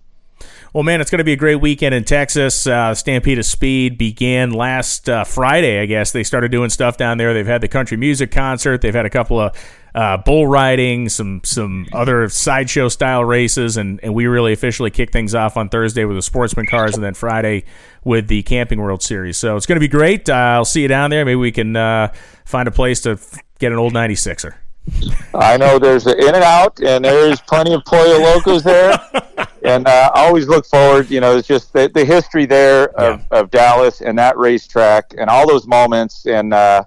Well, man, it's going to be a great weekend in Texas. Uh, Stampede of Speed began last uh, Friday, I guess. They started doing stuff down there. They've had the country music concert. They've had a couple of uh, bull riding, some some other sideshow style races, and, and we really officially kick things off on Thursday with the sportsman cars, and then Friday with the Camping World Series. So it's going to be great. I'll see you down there. Maybe we can uh, find a place to get an old 96er. I know there's an in and out, and there's plenty of Pollo Locos there. and uh, I always look forward. You know, it's just the, the history there of, yeah. of Dallas and that racetrack and all those moments. And uh,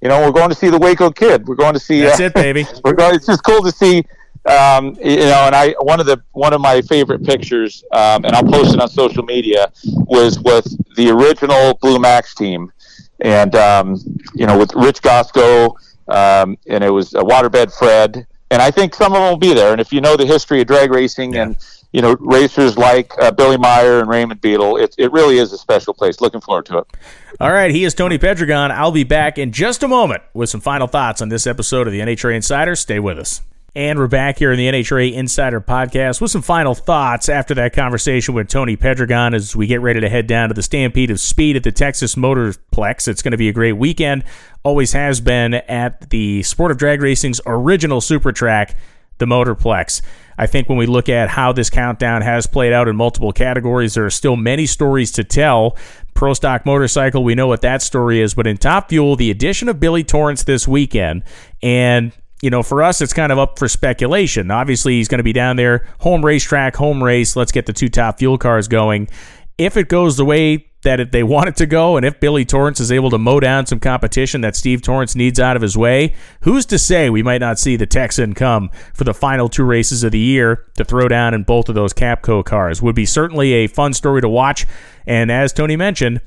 you know, we're going to see the Waco Kid. We're going to see. That's uh, it, baby. we're going. It's just cool to see. Um, you know, and I one of the one of my favorite pictures, um, and I'll post it on social media, was with the original Blue Max team, and um, you know, with Rich Gosco um, and it was a waterbed Fred. And I think some of them will be there. And if you know the history of drag racing yeah. and you know racers like uh, Billy Meyer and Raymond Beadle, it, it really is a special place. Looking forward to it. All right, he is Tony Pedregon. I'll be back in just a moment with some final thoughts on this episode of the NHRA Insider. Stay with us. And we're back here in the NHRA Insider Podcast with some final thoughts after that conversation with Tony Pedregon as we get ready to head down to the Stampede of Speed at the Texas Motorplex. It's going to be a great weekend. Always has been at the Sport of Drag Racing's original super track, the Motorplex. I think when we look at how this countdown has played out in multiple categories, there are still many stories to tell. Pro Stock Motorcycle, we know what that story is, but in Top Fuel, the addition of Billy Torrence this weekend, and you know, for us, it's kind of up for speculation. Obviously, he's going to be down there, home racetrack, home race. Let's get the two top fuel cars going. if it goes the way that they want it to go, and if Billy Torrence is able to mow down some competition that Steve Torrence needs out of his way, who's to say we might not see the Texan come for the final two races of the year to throw down in both of those Capco cars? Would be certainly a fun story to watch. And as Tony mentioned,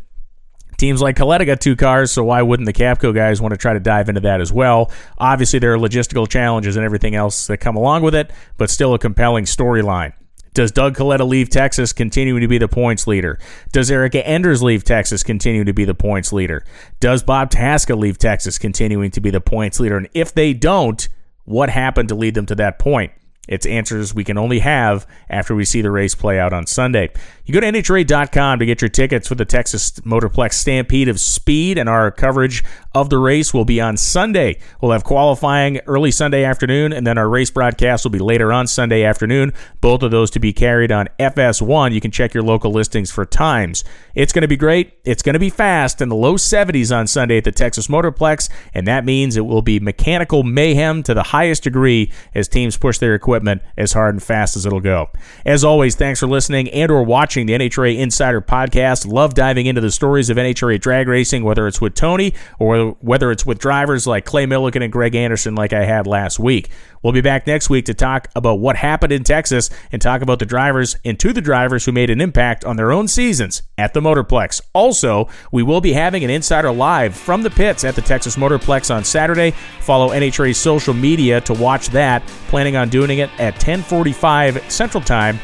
Teams like Kalitta got two cars, so why wouldn't the Capco guys want to try to dive into that as well? Obviously, there are logistical challenges and everything else that come along with it, but still a compelling storyline. Does Doug Kalitta leave Texas continuing to be the points leader? Does Erica Enders leave Texas continuing to be the points leader? Does Bob Tasca leave Texas continuing to be the points leader? And if they don't, what happened to lead them to that point? It's answers we can only have after we see the race play out on Sunday. You go to NHRA.com to get your tickets for the Texas Motorplex Stampede of Speed, and our coverage of the race will be on Sunday. We'll have qualifying early Sunday afternoon, and then our race broadcast will be later on Sunday afternoon. Both of those to be carried on FS1. You can check your local listings for times. It's going to be great. It's going to be fast in the low 70s on Sunday at the Texas Motorplex, and that means it will be mechanical mayhem to the highest degree as teams push their equipment as hard and fast as it'll go. As always, thanks for listening and or watching the NHRA Insider podcast. Love diving into the stories of NHRA drag racing, whether it's with Tony or whether it's with drivers like Clay Millican and Greg Anderson, like I had last week. We'll be back next week to talk about what happened in Texas and talk about the drivers and to the drivers who made an impact on their own seasons at the Motorplex. Also, we will be having an insider live from the pits at the Texas Motorplex on Saturday. Follow NHRA's social media to watch that. Planning on doing it at 10:45 Central Time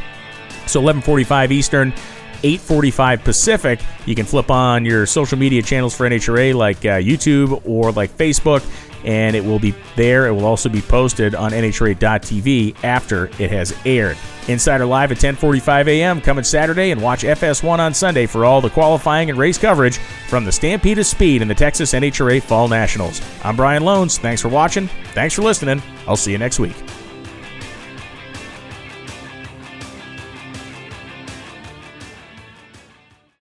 so 11:45 Eastern, 8:45 Pacific. You can flip on your social media channels for NHRA like uh, YouTube or like Facebook, and it will be there. It will also be posted on NHRA.tv after it has aired. Insider Live at 10:45 a.m. coming Saturday, and watch FS1 on Sunday for all the qualifying and race coverage from the Stampede of Speed and the Texas NHRA Fall Nationals. I'm Brian Lohnes. Thanks for watching. Thanks for listening. I'll see you next week.